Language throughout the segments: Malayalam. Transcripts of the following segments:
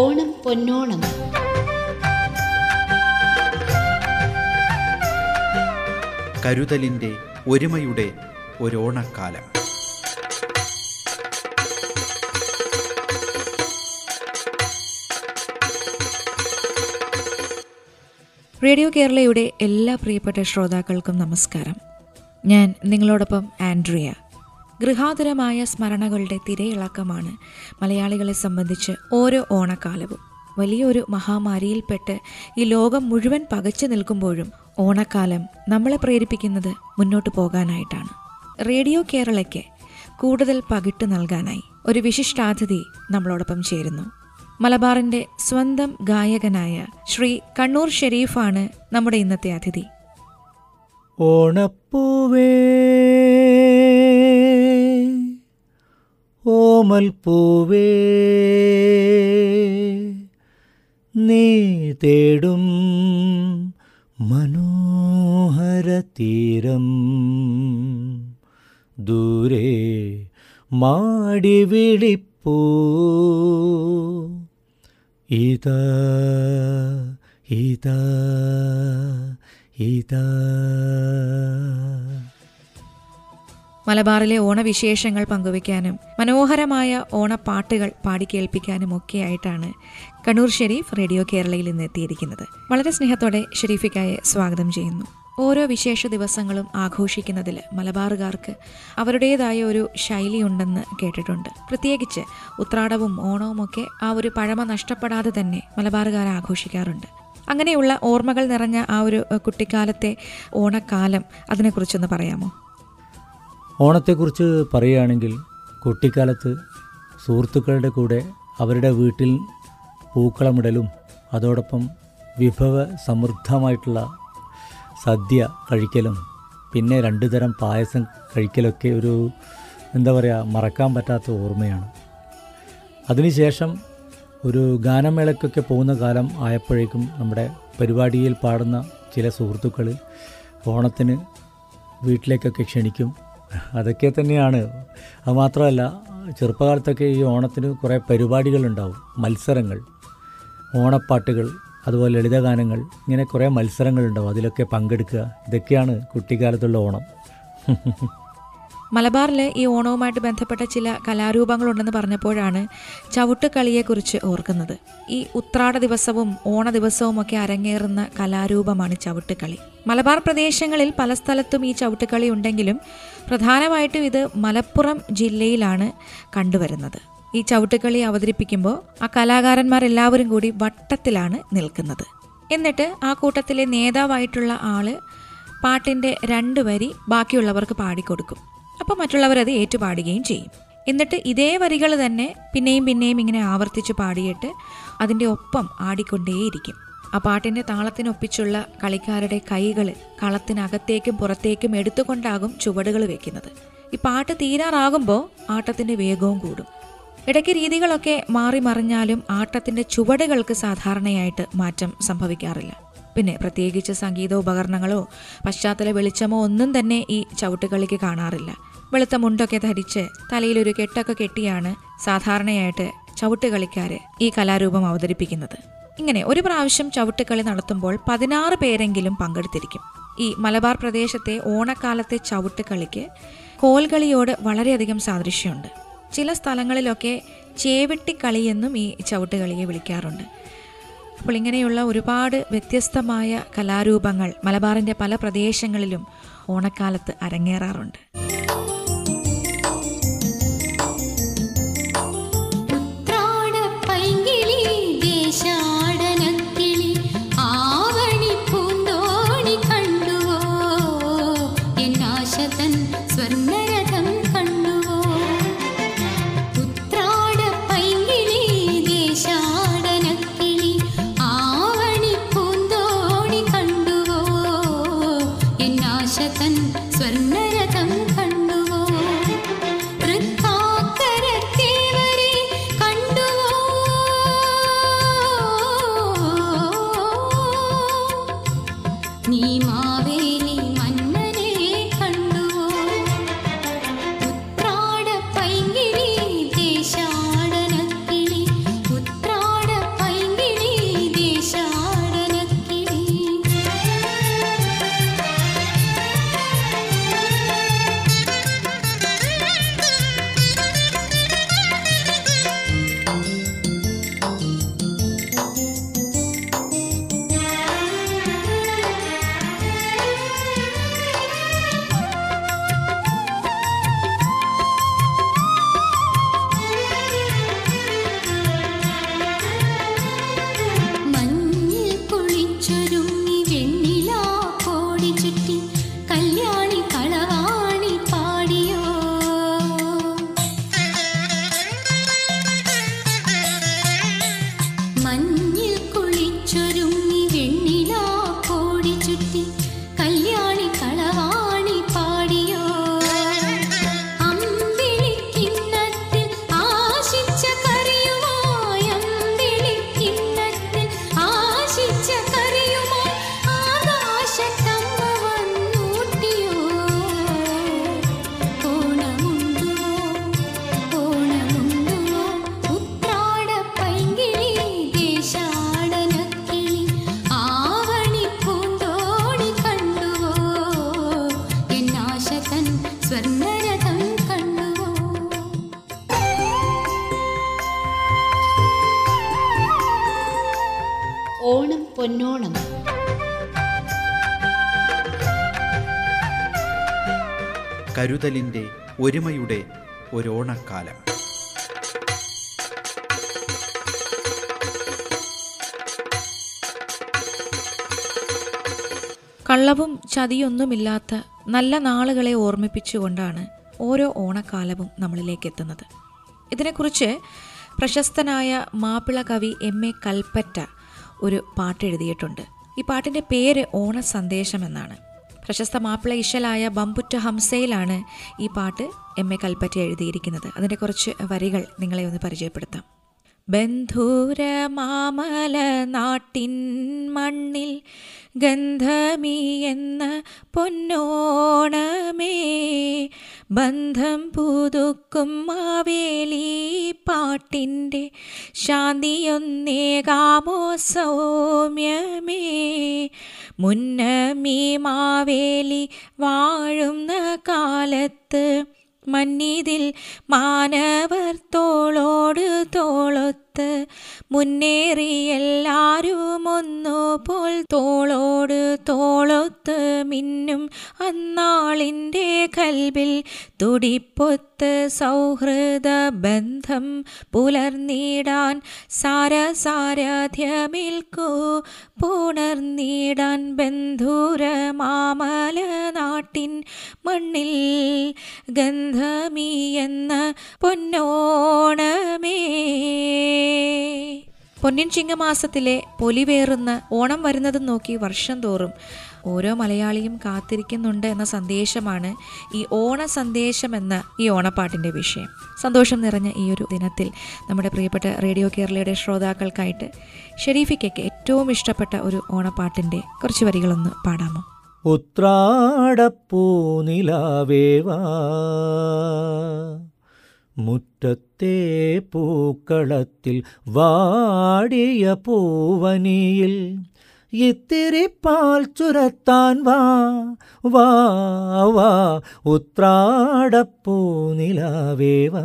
ഓണം പൊന്നോണം. കരുതലിന്റെ ഒരുമയുടെ ഒരോണക്കാലം. റേഡിയോ കേരളയുടെ എല്ലാ പ്രിയപ്പെട്ട ശ്രോതാക്കൾക്കും നമസ്കാരം. ഞാൻ നിങ്ങളോടൊപ്പം ആൻഡ്രിയ. ഗൃഹാതുരമായ സ്മരണകളുടെ തിരയിളക്കമാണ് മലയാളികളെ സംബന്ധിച്ച് ഓരോ ഓണക്കാലവും. വലിയൊരു മഹാമാരിയിൽപ്പെട്ട് ഈ ലോകം മുഴുവൻ പകച്ചു നിൽക്കുമ്പോഴും ഓണക്കാലം നമ്മളെ പ്രേരിപ്പിക്കുന്നത് മുന്നോട്ട് പോകാനായിട്ടാണ്. റേഡിയോ കേരളയ്ക്ക് കൂടുതൽ പകിട്ട് നൽകാനായി ഒരു വിശിഷ്ടാതിഥി നമ്മളോടൊപ്പം ചേരുന്നു. മലബാറിന്റെ സ്വന്തം ഗായകനായ ശ്രീ കണ്ണൂർ ഷെരീഫാണ് നമ്മുടെ ഇന്നത്തെ അതിഥി. ഓണപ്പൂവേ ഓമൽ പൂവേ നീ തേടും മനോഹര തീരം. ദൂരെ മാടി വിളിപ്പൂ ഇതാ ഇതാ ഇതാ. മലബാറിലെ ഓണവിശേഷങ്ങൾ പങ്കുവയ്ക്കാനും മനോഹരമായ ഓണപ്പാട്ടുകൾ പാടിക്കേൾപ്പിക്കാനും ഒക്കെയായിട്ടാണ് കണ്ണൂർ ഷെരീഫ് റേഡിയോ കേരളയിൽ ഇന്ന് എത്തിയിരിക്കുന്നത്. വളരെ സ്നേഹത്തോടെ ഷെരീഫിക്കായെ സ്വാഗതം ചെയ്യുന്നു. ഓരോ വിശേഷ ദിവസങ്ങളും ആഘോഷിക്കുന്നതിൽ മലബാറുകാർക്ക് അവരുടേതായ ഒരു ശൈലിയുണ്ടെന്ന് കേട്ടിട്ടുണ്ട്. പ്രത്യേകിച്ച് ഉത്രാടവും ഓണവും ഒക്കെ ആ ഒരു പഴമ നഷ്ടപ്പെടാതെ തന്നെ മലബാറുകാർ ആഘോഷിക്കാറുണ്ട്. അങ്ങനെയുള്ള ഓർമ്മകൾ നിറഞ്ഞ ആ ഒരു കുട്ടിക്കാലത്തെ ഓണക്കാലം അതിനെക്കുറിച്ചൊന്ന് പറയാമോ? ഓണത്തെക്കുറിച്ച് പറയുകയാണെങ്കിൽ കുട്ടിക്കാലത്ത് സുഹൃത്തുക്കളുടെ കൂടെ അവരുടെ വീട്ടിൽ പൂക്കളമിടലും അതോടൊപ്പം വിഭവ സമൃദ്ധമായിട്ടുള്ള സദ്യ കഴിക്കലും പിന്നെ രണ്ട് തരം പായസം കഴിക്കലൊക്കെ ഒരു എന്താ പറയുക മറക്കാൻ പറ്റാത്ത ഓർമ്മയാണ്. അതിനുശേഷം ഒരു ഗാനമേളയ്ക്കൊക്കെ പോകുന്ന കാലം ആയപ്പോഴേക്കും നമ്മുടെ പരിപാടിയിൽ പാടുന്ന ചില സുഹൃത്തുക്കൾ ഓണത്തിന് വീട്ടിലേക്കൊക്കെ ക്ഷണിക്കും. അതൊക്കെ തന്നെയാണ്. അത് മാത്രമല്ല ചെറുപ്പകാലത്തൊക്കെ ഈ ഓണത്തിന് കുറേ പരിപാടികളുണ്ടാവും. മത്സരങ്ങൾ ഓണപ്പാട്ടുകൾ അതുപോലെ ലളിതഗാനങ്ങൾ ഇങ്ങനെ കുറേ മത്സരങ്ങളുണ്ടാവും. അതിലൊക്കെ പങ്കെടുക്കുക. ഇതൊക്കെയാണ് കുട്ടിക്കാലത്തുള്ള ഓണം. മലബാറിലെ ഈ ഓണവുമായിട്ട് ബന്ധപ്പെട്ട ചില കലാരൂപങ്ങളുണ്ടെന്ന് പറഞ്ഞപ്പോഴാണ് ചവിട്ടുകളിയെക്കുറിച്ച് ഓർക്കുന്നത്. ഈ ഉത്രാട ദിവസവും ഓണ ദിവസവും ഒക്കെ അരങ്ങേറുന്ന കലാരൂപമാണ് ചവിട്ടുകളി. മലബാർ പ്രദേശങ്ങളിൽ പല സ്ഥലത്തും ഈ ചവിട്ടുകളി ഉണ്ടെങ്കിലും പ്രധാനമായിട്ടും ഇത് മലപ്പുറം ജില്ലയിലാണ് കണ്ടുവരുന്നത്. ഈ ചവിട്ടുകളി അവതരിപ്പിക്കുമ്പോൾ ആ കലാകാരന്മാരെല്ലാവരും കൂടി വട്ടത്തിലാണ് നിൽക്കുന്നത്. എന്നിട്ട് ആ കൂട്ടത്തിലെ നേതാവായിട്ടുള്ള ആൾ പാട്ടിന്റെ രണ്ട് വരി ബാക്കിയുള്ളവർക്ക് പാടിക്കൊടുക്കും. അപ്പോൾ മറ്റുള്ളവർ അത് ഏറ്റുപാടുകയും ചെയ്യും. എന്നിട്ട് ഇതേ വരികൾ തന്നെ പിന്നെയും പിന്നെയും ഇങ്ങനെ ആവർത്തിച്ച് പാടിയിട്ട് അതിന്റെ ഒപ്പം ആടിക്കൊണ്ടേയിരിക്കും. ആ പാട്ടിന്റെ താളത്തിനൊപ്പിച്ചുള്ള കളിക്കാരുടെ കൈകൾ കളത്തിനകത്തേക്കും പുറത്തേക്കും എടുത്തുകൊണ്ടാകും ചുവടുകൾ വെക്കുന്നത്. ഈ പാട്ട് തീരാറാകുമ്പോൾ ആട്ടത്തിന്റെ വേഗവും കൂടും. ഇടയ്ക്ക് രീതികളൊക്കെ മാറി മറിഞ്ഞാലും ആട്ടത്തിന്റെ ചുവടുകൾക്ക് സാധാരണയായിട്ട് മാറ്റം സംഭവിക്കാറില്ല. പിന്നെ പ്രത്യേകിച്ച് സംഗീത ഉപകരണങ്ങളോ പശ്ചാത്തല വെളിച്ചമോ ഒന്നും തന്നെ ഈ ചവിട്ടുകളിക്ക് കാണാറില്ല. വെളുത്ത മുണ്ടൊക്കെ ധരിച്ച് തലയിലൊരു കെട്ടൊക്കെ കെട്ടിയാണ് സാധാരണയായിട്ട് ചവിട്ടുകളിക്കാര് ഈ കലാരൂപം അവതരിപ്പിക്കുന്നത്. ഇങ്ങനെ ഒരു പ്രാവശ്യം ചവിട്ടുകളി നടത്തുമ്പോൾ പതിനാറ് പേരെങ്കിലും പങ്കെടുത്തിരിക്കും. ഈ മലബാർ പ്രദേശത്തെ ഓണക്കാലത്തെ ചവിട്ടുകളിക്ക് കോൽകളിയോട് വളരെയധികം സാദൃശ്യമുണ്ട്. ചില സ്ഥലങ്ങളിലൊക്കെ ചേവിട്ടിക്കളി എന്നും ഈ ചവിട്ടുകളിയെ വിളിക്കാറുണ്ട്. അപ്പോൾ ഇങ്ങനെയുള്ള ഒരുപാട് വ്യത്യസ്തമായ കലാരൂപങ്ങൾ മലബാറിന്റെ പല പ്രദേശങ്ങളിലും ഓണക്കാലത്ത് അരങ്ങേറാറുണ്ട്. കരുതലിന്റെ ഒരുമയുടെ ഒരോണക്കാലം. കള്ളവും ചതിയൊന്നുമില്ലാത്ത നല്ല നാളുകളെ ഓർമ്മിപ്പിച്ചുകൊണ്ടാണ് ഓരോ ഓണക്കാലവും നമ്മളിലേക്ക് എത്തുന്നത് ഇതിനെക്കുറിച്ച് പ്രശസ്തനായ മാപ്പിള കവി എം എ കൽപ്പറ്റ ഒരു പാട്ട് എഴുതിയിട്ടുണ്ട് ഈ പാട്ടിന്റെ പേര് ഓണ സന്ദേശം എന്നാണ് പ്രശസ്ത മാപ്പിള ഇശലായ ബമ്പുറ്റ ഹംസയിലാണ് ഈ പാട്ട് എം എ കൽപ്പറ്റ എഴുതിയിരിക്കുന്നത്. അതിന്റെ കുറച്ച് വരികൾ നിങ്ങളെ ഒന്ന് പരിചയപ്പെടുത്താം. ബന്ധൂര മാമല നാട്ടിൻ മണ്ണിൽ ഗന്ധമീ എന്ന പൊന്നോണമേ ബന്ധം പുതുക്കും മാവേലി പാട്ടിന്റെ ശാന്തിയൊന്നേകാമോ സൗമ്യമേ മുന്നമീ മാവേലി വാഴുന്ന കാലത്ത് മന്നിതിൽ മാനവർ തോളോട് തോളൊത്ത് മുന്നേറി എല്ലാരും ഒന്നുപോൽ തോളോട് തോളൊത്ത് മിന്നും അന്നാളിന്റെ കൽവിൽ തുടിപ്പൊത്ത് സൗഹൃദ ബന്ധം പുലർന്നിടാൻ സാര സാരഥ്യമിൽക്കൂ പുണർന്നിടാൻ ബന്ധുര മാമല നാട്ടിൻ മണ്ണിൽ ഗന്ധമീയെന്ന പൊന്നോണമേ. പൊന്നിൻ ചിങ്ങമാസത്തിലെ പൊലിവേറുന്ന ഓണം വരുന്നതും നോക്കി വർഷം തോറും ഓരോ മലയാളിയും കാത്തിരിക്കുന്നുണ്ട് എന്ന സന്ദേശമാണ് ഈ ഓണ സന്ദേശം എന്ന ഈ ഓണപ്പാട്ടിന്റെ വിഷയം. സന്തോഷം നിറഞ്ഞ ഈ ഒരു ദിനത്തിൽ നമ്മുടെ പ്രിയപ്പെട്ട റേഡിയോ കേരളയുടെ ശ്രോതാക്കൾക്കായിട്ട് ഷെരീഫിക്കൊക്കെ ഏറ്റവും ഇഷ്ടപ്പെട്ട ഒരു ഓണപ്പാട്ടിന്റെ കുറച്ച് വരികളൊന്ന് പാടാമോ? ഉത്രാടപ്പൂനിലാവേവാ മുറ്റത്തെ പൂക്കളത്തിൽ വാടിയ പൂവനിയിൽ ഇത്തിരി പാൽ ചുരത്താൻ വാ വാ വാ ഉത്രാടപ്പൂനിലാവേവാ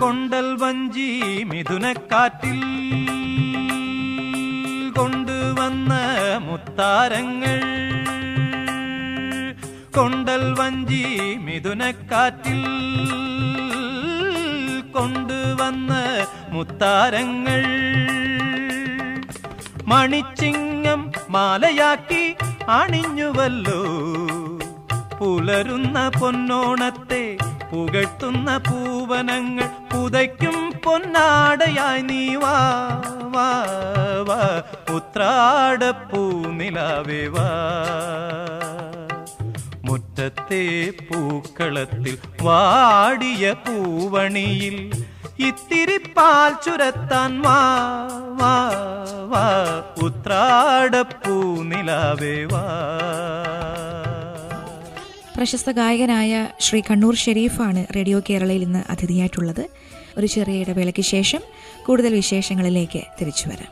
കൊണ്ടൽ വഞ്ചി മിഥുനക്കാറ്റിൽ കൊണ്ടുവന്ന മുത്താരങ്ങൾ. കൊണ്ടൽ വഞ്ചി മിഥുനക്കാറ്റിൽ കൊണ്ടുവന്ന മുത്താരങ്ങൾ. മണിച്ചിങ്ങം മാലയാക്കി അണിഞ്ഞുവല്ലോ. പുലരുന്ന പൊന്നോണത്തെ പുകഴ്ത്തുന്ന പൂവനങ്ങൾ. പുതയ്ക്കും പൊന്നാടയായി നീ വാ വാ ഉത്രാടപ്പൂ നിലാവേ വാ. മുറ്റത്തെ പൂക്കളത്തിൽ വാടിയ പൂവണിയിൽ ഇത്തിരി പാൽ ചുരത്താൻ വാ വാ വാ. ഉത്രാടപ്പൂ നിലാവേ വാ. പ്രശസ്ത ഗായകനായ ശ്രീ കണ്ണൂർ ഷെരീഫാണ് റേഡിയോ കേരളയിൽ ഇന്ന് അതിഥിയായിട്ടുള്ളത്. ഒരു ചെറിയ ഇടവേളയ്ക്ക് ശേഷം കൂടുതൽ വിശേഷങ്ങളിലേക്ക് തിരിച്ചു വരാം.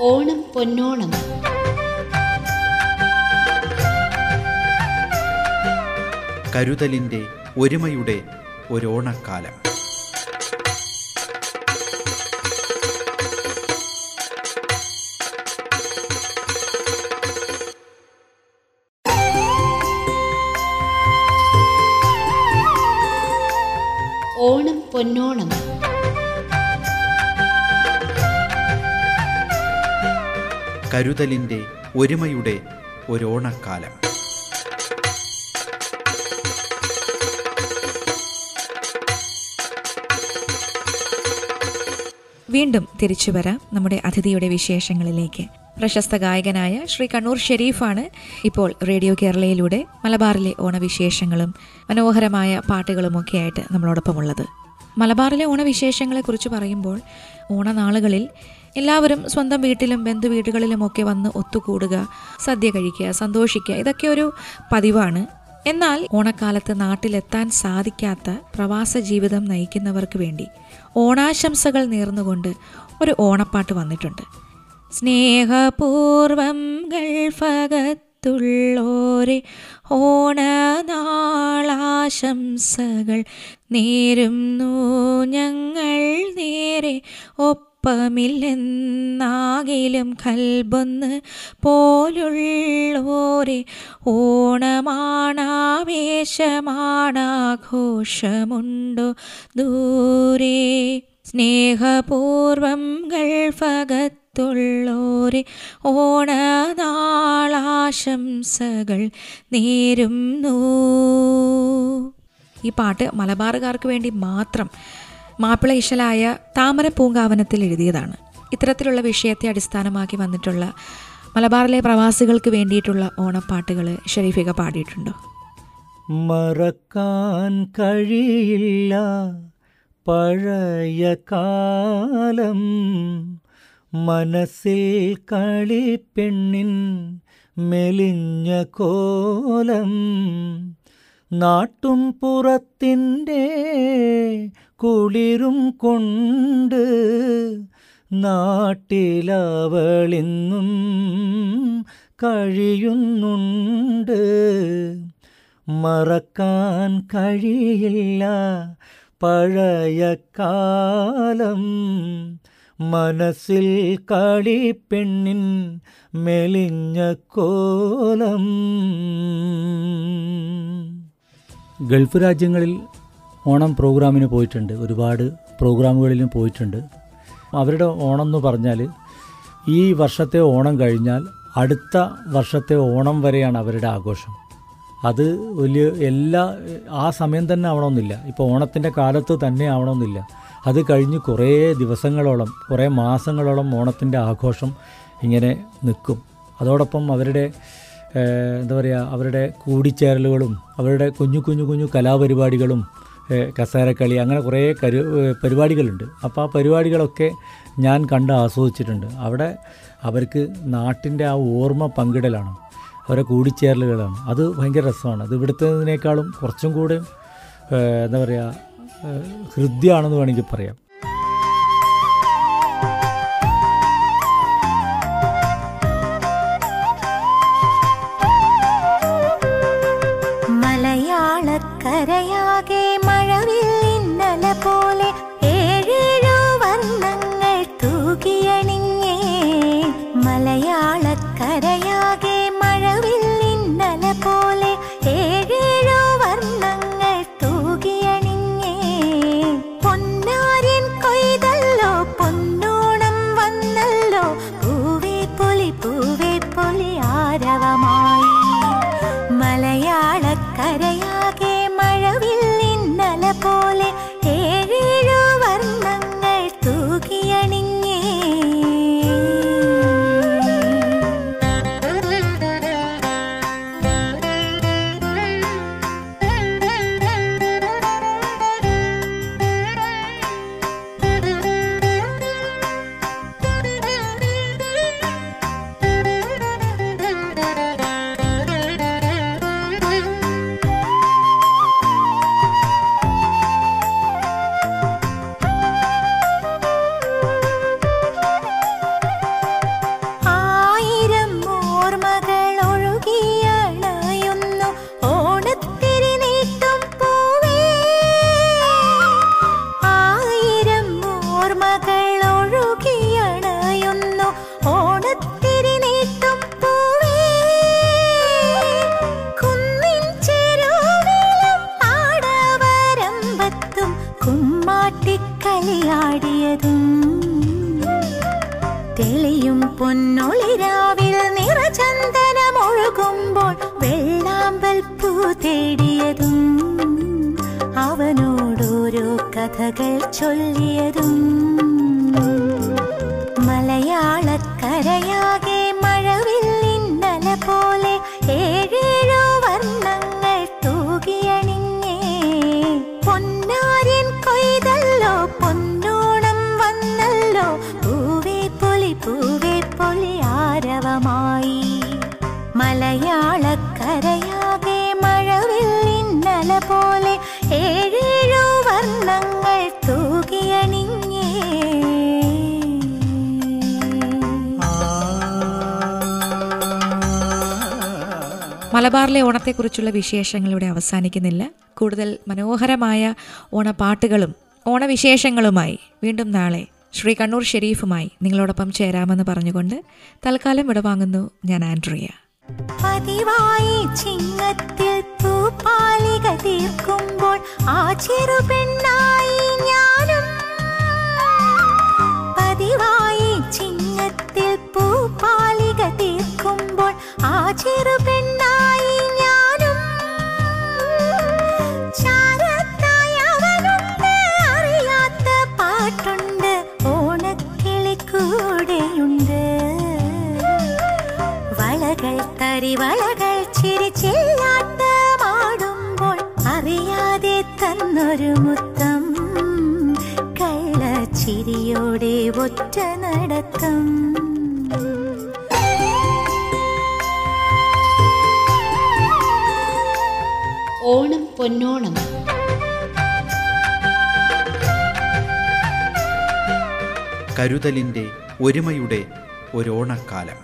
ഓണം പൊന്നോണം. കരുതലിന്റെ ഒരുമയുടെ ഒരോണക്കാലം പൊന്നോണം. കരുതലിന്റെ ഒരുമയുടെ ഒരോണക്കാലം. വീണ്ടും തിരിച്ചു വരാം നമ്മുടെ അതിഥിയുടെ വിശേഷങ്ങളിലേക്ക്. പ്രശസ്ത ഗായകനായ ശ്രീ കണ്ണൂർ ഷെരീഫാണ് ഇപ്പോൾ റേഡിയോ കേരളയിലൂടെ മലബാറിലെ ഓണവിശേഷങ്ങളും മനോഹരമായ പാട്ടുകളുമൊക്കെയായിട്ട് നമ്മളോടൊപ്പമുള്ളത്. മലബാറിലെ ഓണവിശേഷങ്ങളെക്കുറിച്ച് പറയുമ്പോൾ ഓണനാളുകളിൽ എല്ലാവരും സ്വന്തം വീട്ടിലും ബന്ധുവീടുകളിലുമൊക്കെ വന്ന് ഒത്തുകൂടുക സദ്യ കഴിക്കുക സന്തോഷിക്കുക ഇതൊക്കെ ഒരു പതിവാണ്. എന്നാൽ ഓണക്കാലത്ത് നാട്ടിലെത്താൻ സാധിക്കാത്ത പ്രവാസ ജീവിതം നയിക്കുന്നവർക്ക് വേണ്ടി ഓണാശംസകൾ നേർന്നുകൊണ്ട് ഒരു ഓണപ്പാട്ട് വന്നിട്ടുണ്ട്. സ്നേഹപൂർവം ഗൾഫകത്തുള്ളോരെ ഓണനാളാശംസകൾ നേരുന്നു ഞങ്ങൾ നേരെ. ഒപ്പമില്ലെന്നാകിലും കൽബൊന്ന് പോലുള്ളോരെ. ഓണമാണാവേശമാണാഘോഷമുണ്ടോ ദൂരെ? സ്നേഹപൂർവം ഗൾഫകത്തുള്ളോരെ. ഓണനാളാശംസകൾ നേരുന്നു. ഈ പാട്ട് മലബാറുകാർക്ക് വേണ്ടി മാത്രം മാപ്പിള ഇശലായ താമര പൂങ്കാവനത്തിൽ എഴുതിയതാണ്. ഇത്തരത്തിലുള്ള വിഷയത്തെ അടിസ്ഥാനമാക്കി വന്നിട്ടുള്ള മലബാറിലെ പ്രവാസികൾക്ക് വേണ്ടിയിട്ടുള്ള ഓണപ്പാട്ടുകൾ ഷെരീഫിക പാടിയിട്ടുണ്ടോ? മറക്കാൻ കഴിയില്ല പഴയ കാലം. മനസ്സിൽ കളിപ്പെണ്ണിൻ മെലിഞ്ഞ കോലം. നാട്ടും പുറത്തിന്റെ കുളിരും കൊണ്ട് നാട്ടിലവളിന്നും കഴിയുന്നുണ്ട്. മറക്കാൻ കഴിയില്ല പഴയ കാലം. മനസ്സിൽ കളി പെണ്ണിൻ മെലിഞ്ഞ കോലം. ഗൾഫ് രാജ്യങ്ങളിൽ ഓണം പ്രോഗ്രാമിന് പോയിട്ടുണ്ട്. ഒരുപാട് പ്രോഗ്രാമുകളിലും പോയിട്ടുണ്ട്. അവരുടെ ഓണം എന്ന് പറഞ്ഞാൽ ഈ വർഷത്തെ ഓണം കഴിഞ്ഞാൽ അടുത്ത വർഷത്തെ ഓണം വരെയാണ് അവരുടെ ആഘോഷം. അത് വലിയ എല്ലാ ആ സമയം തന്നെ ആവണമെന്നില്ല. ഇപ്പോൾ ഓണത്തിന്റെ കാലത്ത് തന്നെ ആവണമെന്നില്ല. അത് കഴിഞ്ഞ് കുറേ ദിവസങ്ങളോളം കുറേ മാസങ്ങളോളം ഓണത്തിന്റെ ആഘോഷം ഇങ്ങനെ നിൽക്കും. അതോടൊപ്പം അവരുടെ എന്താ പറയുക അവരുടെ കൂടിച്ചേരലുകളും അവരുടെ കുഞ്ഞു കുഞ്ഞു കുഞ്ഞു കലാപരിപാടികളും കസേരക്കളി അങ്ങനെ കുറേ കരു പരിപാടികളുണ്ട്. അപ്പോൾ ആ പരിപാടികളൊക്കെ ഞാൻ കണ്ട് ആസ്വദിച്ചിട്ടുണ്ട്. അവിടെ അവർക്ക് നാട്ടിന്റെ ആ ഓർമ്മ പങ്കിടലാണ്. അവരെ കൂടിച്ചേരലുകളാണ്. അത് ഭയങ്കര രസമാണ്. അത് ഇവിടുത്തതിനേക്കാളും കുറച്ചും കൂടെ എന്താ പറയുക ഹൃദ്യമാണെന്ന് വേണമെങ്കിൽ പറയാം. ആരവമായി മലയാളക്കരയാകെ കുമ്മാട്ടിക്കളിയാടിയതും തെളിയും പൊന്നൊളിരാവിൽ നിറചന്ദനമൊഴുകുമ്പോൾ വെള്ളാമ്പൽ പൂ തേടിയതും അവനോടോരോ കഥകൾ ചൊല്ലിയതും മലയാളക്കരയാകെ മഴവിൽ മഴവില്ലിന്നല പോലെ ഏഴേഴു ആരവമായി. മലയാളക്കരയാകെ മഴവിൽ പോലെ ഏഴേഴോ വർണങ്ങൾ തൂകിയണിഞ്ഞേ മലബാറിലെ ഓണത്തെക്കുറിച്ചുള്ള വിശേഷങ്ങൾ ഇവിടെ അവസാനിക്കുന്നില്ല. കൂടുതൽ മനോഹരമായ ഓണപ്പാട്ടുകളും ഓണവിശേഷങ്ങളുമായി വീണ്ടും നാളെ ശ്രീ കണ്ണൂർ ഷെരീഫുമായി നിങ്ങളോടൊപ്പം ചേരാമെന്ന് പറഞ്ഞുകൊണ്ട് തൽക്കാലം വിടവാങ്ങുന്നു ഞാൻ ആൻഡ്രിയ. പതിവായി ചിങ്ങത്തിൽ തൂപ്പാലിക തീർക്കുമ്പോൾ ആ ചെറു പെണ്ണായി ഞാനും. പതിവായി ചിങ്ങത്തിൽ പൂപ്പാലിക തീർക്കുമ്പോൾ ആ ചെറു പെണ്ണായി അറിയാതെ തന്നൊരു മുത്തം കള്ള ചിരിയോടെ ഒറ്റ നടത്തം ഓണം പൊന്നോണം. കരുതലിന്റെ ഒരുമയുടെ ഒരോണക്കാലം